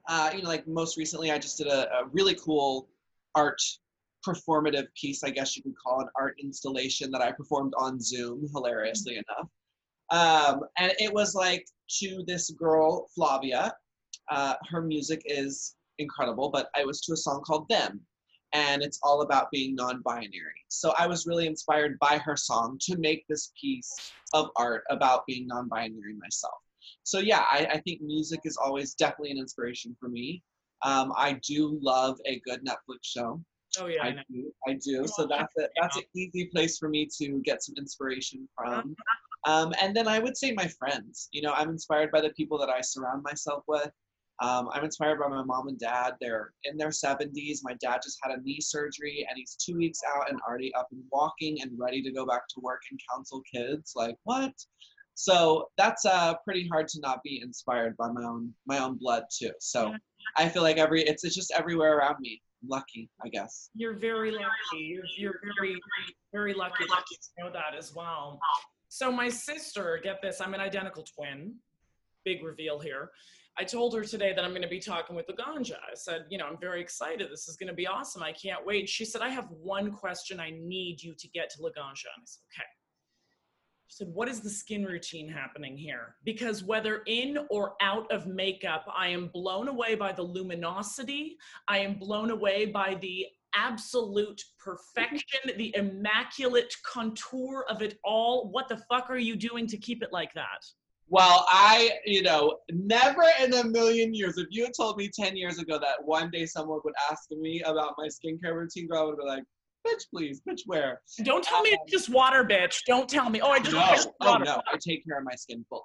uh, you know, like most recently, I just did a, a really cool art performative piece, I guess you could call an art installation that I performed on Zoom, hilariously enough. Um, and it was like to this girl, Flavia. Uh, her music is incredible, but I was to a song called Them. And it's all about being non binary. So I was really inspired by her song to make this piece of art about being non binary myself so yeah I, I think music is always definitely an inspiration for me um, i do love a good netflix show Oh yeah. I i do i do. So that's a, that's an easy place for me to get some inspiration from. Um, and then i would say my friends. You know i'm inspired by the people that i surround myself with. Um, i'm inspired by my mom and dad. They're in their 70s my dad just had a knee surgery and he's two weeks out and already up and walking and ready to go back to work and counsel kids. Like what? So that's uh, pretty hard to not be inspired by my own my own blood too. So. I feel like every it's, it's just everywhere around me. Lucky, I guess. You're very lucky. You're, very, very lucky to know that as well. So my sister, get this, I'm an identical twin. Big reveal here. I told her today that I'm going to be talking with Laganja. I said, you know, I'm very excited. This is going to be awesome. I can't wait. She said, I have one question. I need you to get to Laganja. And I said, okay. She said, what is the skin routine happening here? Because whether in or out of makeup, I am blown away by the luminosity. I am blown away by the absolute perfection, the immaculate contour of it all. What the fuck are you doing to keep it like that? Well, I, you know, never in a million years, if you had told me 10 years ago that one day someone would ask me about my skincare routine, girl, I would be like, bitch, please, bitch, where? Don't tell me it's just water, bitch. Don't tell me. Oh, I just No, oh no, I take care of my skin fully,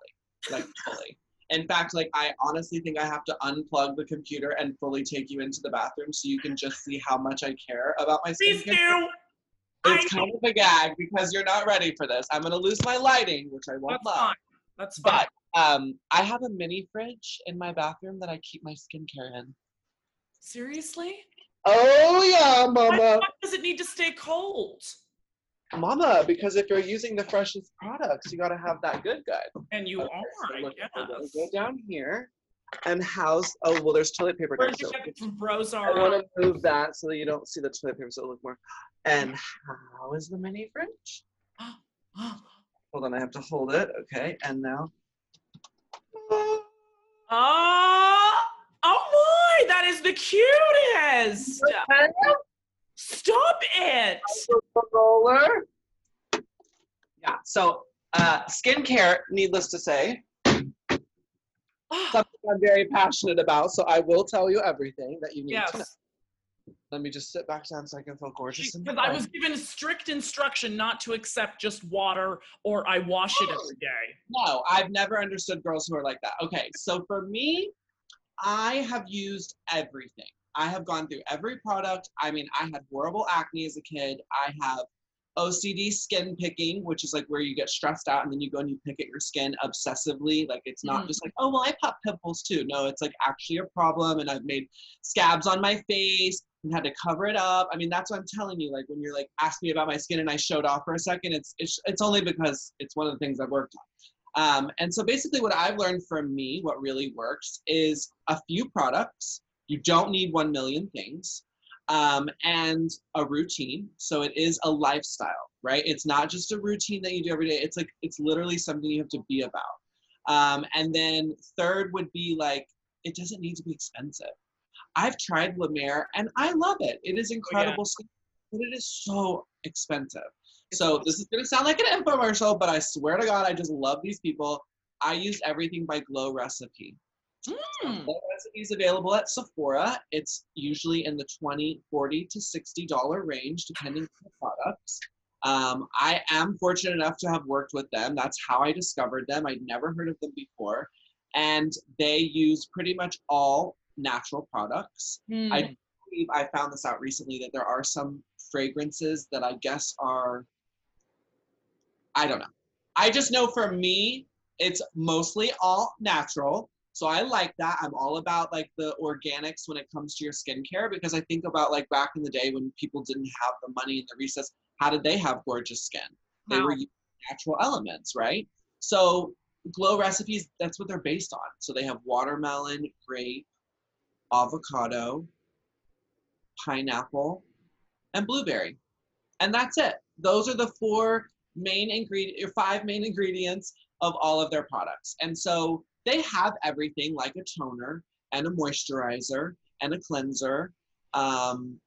like fully. In fact, like I honestly think I have to unplug the computer and fully take you into the bathroom so you can just see how much I care about my skin. Please do. It's I- kind of a gag because you're not ready for this. I'm gonna lose my lighting, which I won't That's love. fine. That's fine. But um, I have a mini fridge in my bathroom that I keep my skincare in. Seriously? Oh yeah, mama. fuck does it need to stay cold? Mama, because if you're using the freshest products, you gotta have that good good. And you Okay, are, so I look, we're gonna guess. go down here and house. Oh well, there's toilet paper Where next did you get from I want to move that so that you don't see the toilet paper, so it'll look more. And how is the mini fridge? Hold on, I have to hold it. Okay, and now. Oh, that is the cutest. Stop it. roller. Yeah. So, uh, skincare, needless to say, something I'm very passionate about. So I will tell you everything that you need to know. Let me just sit back down so I can feel gorgeous. because I was given strict instruction not to accept just water or I wash it every day. No, I've never understood girls who are like that. Okay, so for me, I have used everything. I have gone through every product. I mean, I had horrible acne as a kid. I have OCD skin picking, which is like where you get stressed out and then you go and you pick at your skin obsessively. Like it's not Mhm. just like, oh, well, I pop pimples too. No, it's like actually a problem. And I've made scabs on my face and had to cover it up. I mean, that's what I'm telling you. Like when you're like, ask me about my skin and I showed off for a second, it's, it's, it's only because it's one of the things I've worked on. Um, and so basically, what I've learned from me, what really works, is a few products. You don't need 1 million things. um, and a routine. So it is a lifestyle, right? It's not just a routine that you do every day. It's like it's literally something you have to be about. Um, and then third would be like it doesn't need to be expensive. I've tried La Mer and I love it. It is incredible, oh, yeah. but it is so expensive. So this is gonna sound like an infomercial, but I swear to God, I just love these people. I use everything by Glow Recipe. Mm. Glow Recipe is available at Sephora. It's usually in the 20 40 to $60 range, depending on the products. Um, I am fortunate enough to have worked with them. That's how I discovered them. I'd never heard of them before. And they use pretty much all natural products. Mm. I believe I found this out recently that there are some fragrances that I guess are, I don't know. I just know for me, it's mostly all natural. So I like that. I'm all about like the organics when it comes to your skincare because I think about like back in the day when people didn't have the money and the recess, how did they have gorgeous skin? They wow. were natural elements, right? So glow recipes, that's what they're based on. So they have watermelon, grape, avocado, pineapple, and blueberry. And that's it. Those are the four main ingredient or five main ingredients of all of their products. And so they have everything like a toner and a moisturizer and a cleanser um,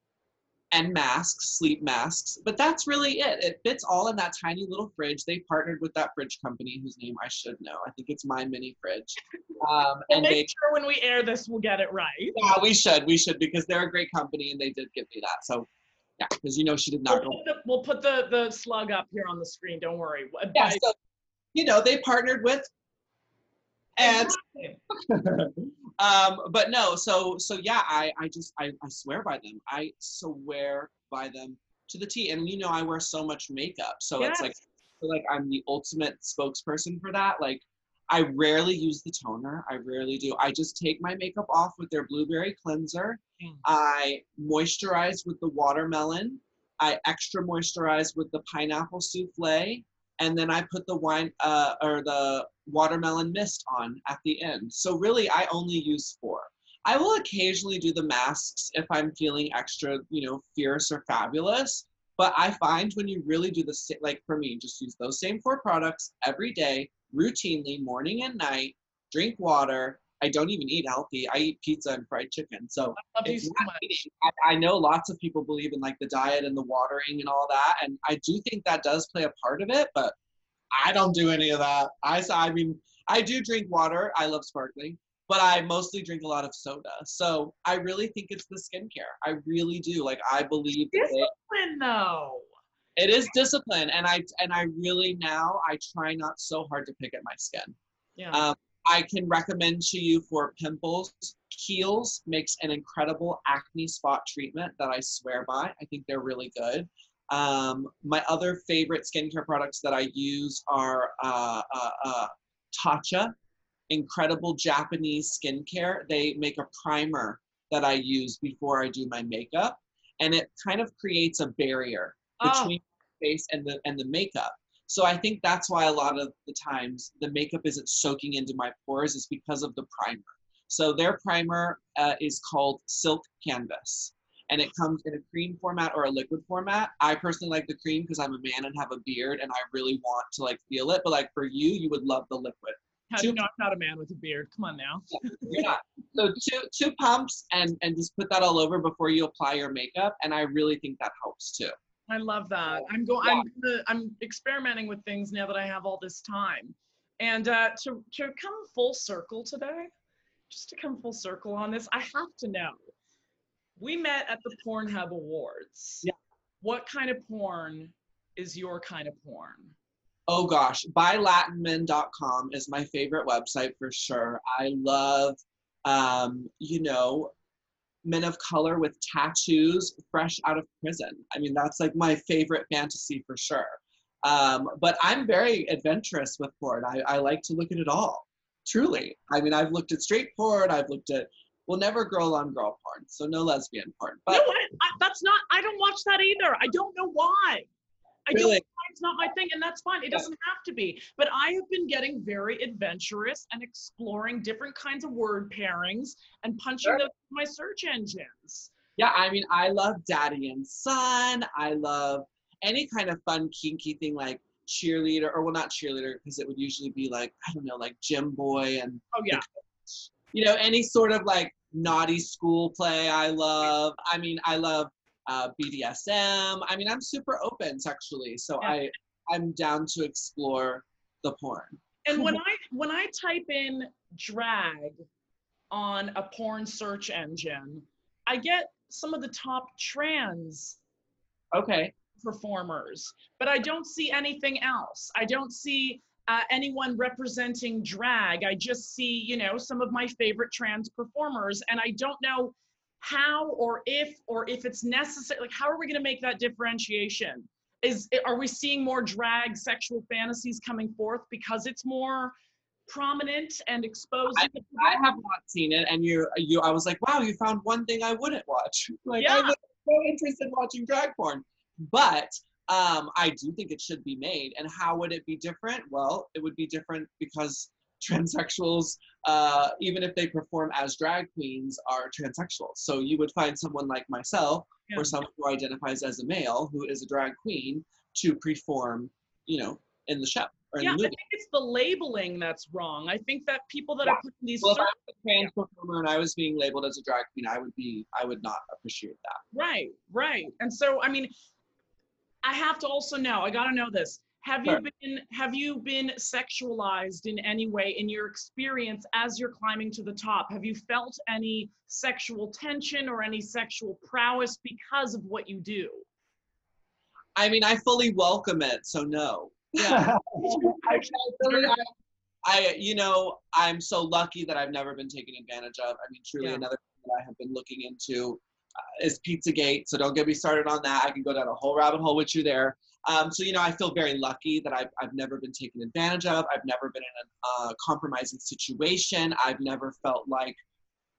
and masks, sleep masks. But that's really it. It fits all in that tiny little fridge. They partnered with that fridge company whose name I should know. I think it's My Mini Fridge. Um, and make they, sure when we air this, we'll get it right. Yeah, we should. We should because they're a great company and they did give me that. So yeah, because you know she did not we'll go. Put the, we'll put the the slug up here on the screen. Don't worry. Yeah, so, you know they partnered with and um but no so so yeah i i just I, I swear by them i swear by them to the t and you know i wear so much makeup so yes. it's like like i'm the ultimate spokesperson for that like i rarely use the toner i rarely do i just take my makeup off with their blueberry cleanser mm. i moisturize with the watermelon i extra moisturize with the pineapple souffle and then I put the wine uh, or the watermelon mist on at the end. So really, I only use four. I will occasionally do the masks if I'm feeling extra, you know, fierce or fabulous. But I find when you really do the like for me, just use those same four products every day, routinely, morning and night. Drink water. I don't even eat healthy. I eat pizza and fried chicken. So, not eating. I, I know lots of people believe in like the diet and the watering and all that, and I do think that does play a part of it. But I don't do any of that. I I mean I do drink water. I love sparkling, but I mostly drink a lot of soda. So I really think it's the skincare. I really do. Like I believe discipline it, though. It is discipline, and I and I really now I try not so hard to pick at my skin. Yeah. Um, I can recommend to you for pimples. Kiehl's makes an incredible acne spot treatment that I swear by. I think they're really good. Um, my other favorite skincare products that I use are uh, uh, uh, Tatcha, incredible Japanese skincare. They make a primer that I use before I do my makeup, and it kind of creates a barrier oh. between the face and the and the makeup. So I think that's why a lot of the times the makeup isn't soaking into my pores is because of the primer. So their primer uh, is called Silk Canvas and it comes in a cream format or a liquid format. I personally like the cream because I'm a man and have a beard and I really want to like feel it. But like for you, you would love the liquid. How do you know I'm not a man with a beard? Come on now. yeah. So two two pumps and and just put that all over before you apply your makeup, and I really think that helps too. I love that. I'm going. Yeah. I'm I'm experimenting with things now that I have all this time, and uh, to to come full circle today, just to come full circle on this, I have to know. We met at the Pornhub Awards. Yeah. What kind of porn is your kind of porn? Oh gosh, bylatinmen.com is my favorite website for sure. I love, um, you know, men of color with tattoos fresh out of prison. I mean, that's like my favorite fantasy for sure. Um, but I'm very adventurous with porn. I, I like to look at it all, truly. I mean, I've looked at straight porn, I've looked at well, never girl on girl porn, so no lesbian porn. But no, I, that's not. I don't watch that either. I don't know why. I really? don't. It's not my thing, and that's fine. It doesn't have to be. But I have been getting very adventurous and exploring different kinds of word pairings and punching sure. those my search engines. Yeah, I mean, I love Daddy and Son. I love any kind of fun, kinky thing like cheerleader, or well, not cheerleader, because it would usually be like, I don't know, like gym boy and, Oh yeah. you know, any sort of like naughty school play I love. I mean, I love uh, BDSM. I mean, I'm super open sexually, so Yeah. I I'm down to explore the porn. And when I when I type in drag on a porn search engine, I get some of the top trans Okay. performers, but I don't see anything else. I don't see uh, anyone representing drag. I just see, you know, some of my favorite trans performers, and I don't know how or if or if it's necessary. Like, how are we going to make that differentiation? Is are we seeing more drag sexual fantasies coming forth because it's more prominent and exposed? the I have not seen it, and you you I was like, wow, you found one thing I wouldn't watch. Like Yeah. I was so interested in watching drag porn, but um, I do think it should be made. And how would it be different? Well, it would be different because transsexuals, uh, even if they perform as drag queens, are transsexuals. So you would find someone like myself Yeah. or someone who identifies as a male who is a drag queen to perform, you know, in the show or in yeah, I think it's the labeling that's wrong. I think that people that Yeah. are putting these Well, if I was a trans performer and I was being labeled as a drag queen, I would be, I would not appreciate that. Right, right. And so, I mean, I have to also know, I got to know this. Have you been have you been sexualized in any way in your experience as you're climbing to the top? Have you felt any sexual tension or any sexual prowess because of what you do? I mean, I fully welcome it, so no. Yeah. I, really- I, I, you know, I'm so lucky that I've never been taken advantage of. I mean, truly, Yeah. another thing that I have been looking into uh, is Pizzagate. So don't get me started on that. I can go down a whole rabbit hole with you there. Um, so you know, I feel very lucky that I've I've never been taken advantage of. I've never been in a uh, compromising situation. I've never felt like.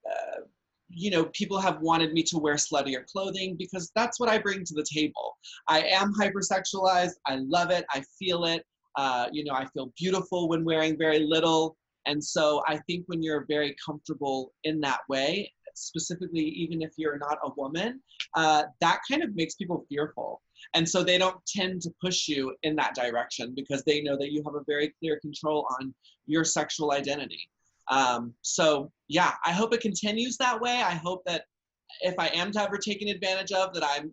Uh, you know, people have wanted me to wear sluttier clothing because that's what I bring to the table. I am hypersexualized. I love it. I feel it. Uh, you know, I feel beautiful when wearing very little. And so I think when you're very comfortable in that way, specifically, even if you're not a woman, uh, that kind of makes people fearful. And so they don't tend to push you in that direction because they know that you have a very clear control on your sexual identity. Um, so yeah, I hope it continues that way. I hope that if I am to ever taken advantage of, that I'm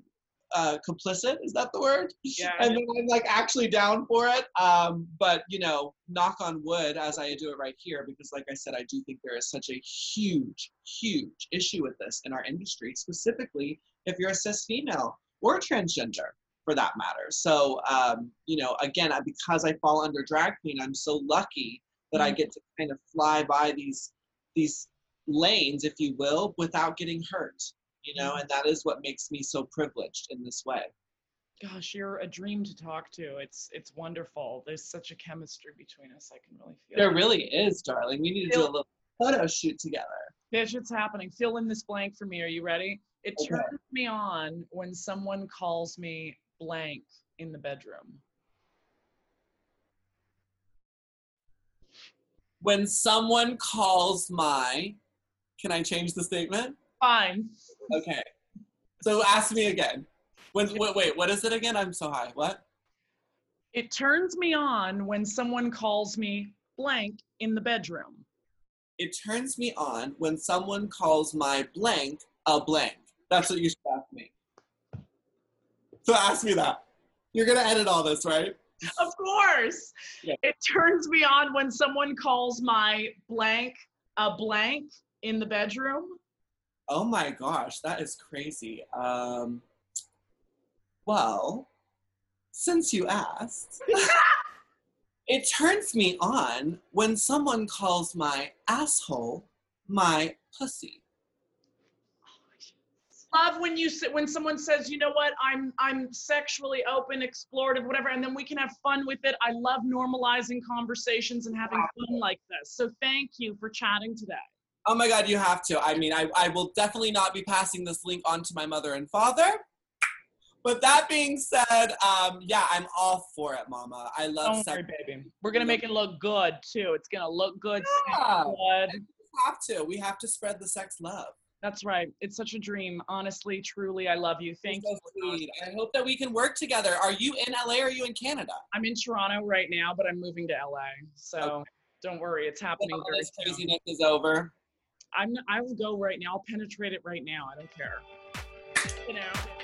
uh, complicit. Is that the word? Yeah. and then I'm like actually down for it. Um, but you know, knock on wood as I do it right here, because like I said, I do think there is such a huge, huge issue with this in our industry, specifically if you're a cis female or transgender for that matter. So um, you know, again, I, because I fall under drag queen, I'm so lucky that I get to kind of fly by these these lanes, if you will, without getting hurt. You know, and that is what makes me so privileged in this way. Gosh, you're a dream to talk to. It's it's wonderful. There's such a chemistry between us. I can really feel There it. really is, darling. We need to do a little photo shoot together. Bitch, it's happening. Fill in this blank for me. Are you ready? It Okay. turns me on when someone calls me blank in the bedroom. When someone calls my, can I change the statement? Fine. Okay. So ask me again. When wait, wait, what is it again? I'm so high. What? It turns me on when someone calls me blank in the bedroom. It turns me on when someone calls my blank a blank. That's what you should ask me. So ask me that. You're gonna edit all this, right? Of course. Yeah. It turns me on when someone calls my blank a blank in the bedroom. Oh my gosh, that is crazy. Um, well, since you asked, it turns me on when someone calls my asshole my pussy. Love when you sit when someone says, you know what, I'm I'm sexually open, explorative, whatever, and then we can have fun with it. I love normalizing conversations and having fun like this. So thank you for chatting today. Oh my God, you have to. I mean, I, I will definitely not be passing this link on to my mother and father. But that being said, um, yeah, I'm all for it, Mama. I love Don't sex. worry, baby. We're gonna make it look good too. It's gonna look good. Yeah. good. We have to. We have to spread the sex love. That's right. It's such a dream. Honestly, truly, I love you. Thank You're you. sweet. I hope that we can work together. Are you in LA or are you in Canada? I'm in Toronto right now, but I'm moving to LA. So Okay. don't worry, it's happening all very this craziness is over. I'm I will go right now. I'll penetrate it right now. I don't care. You know.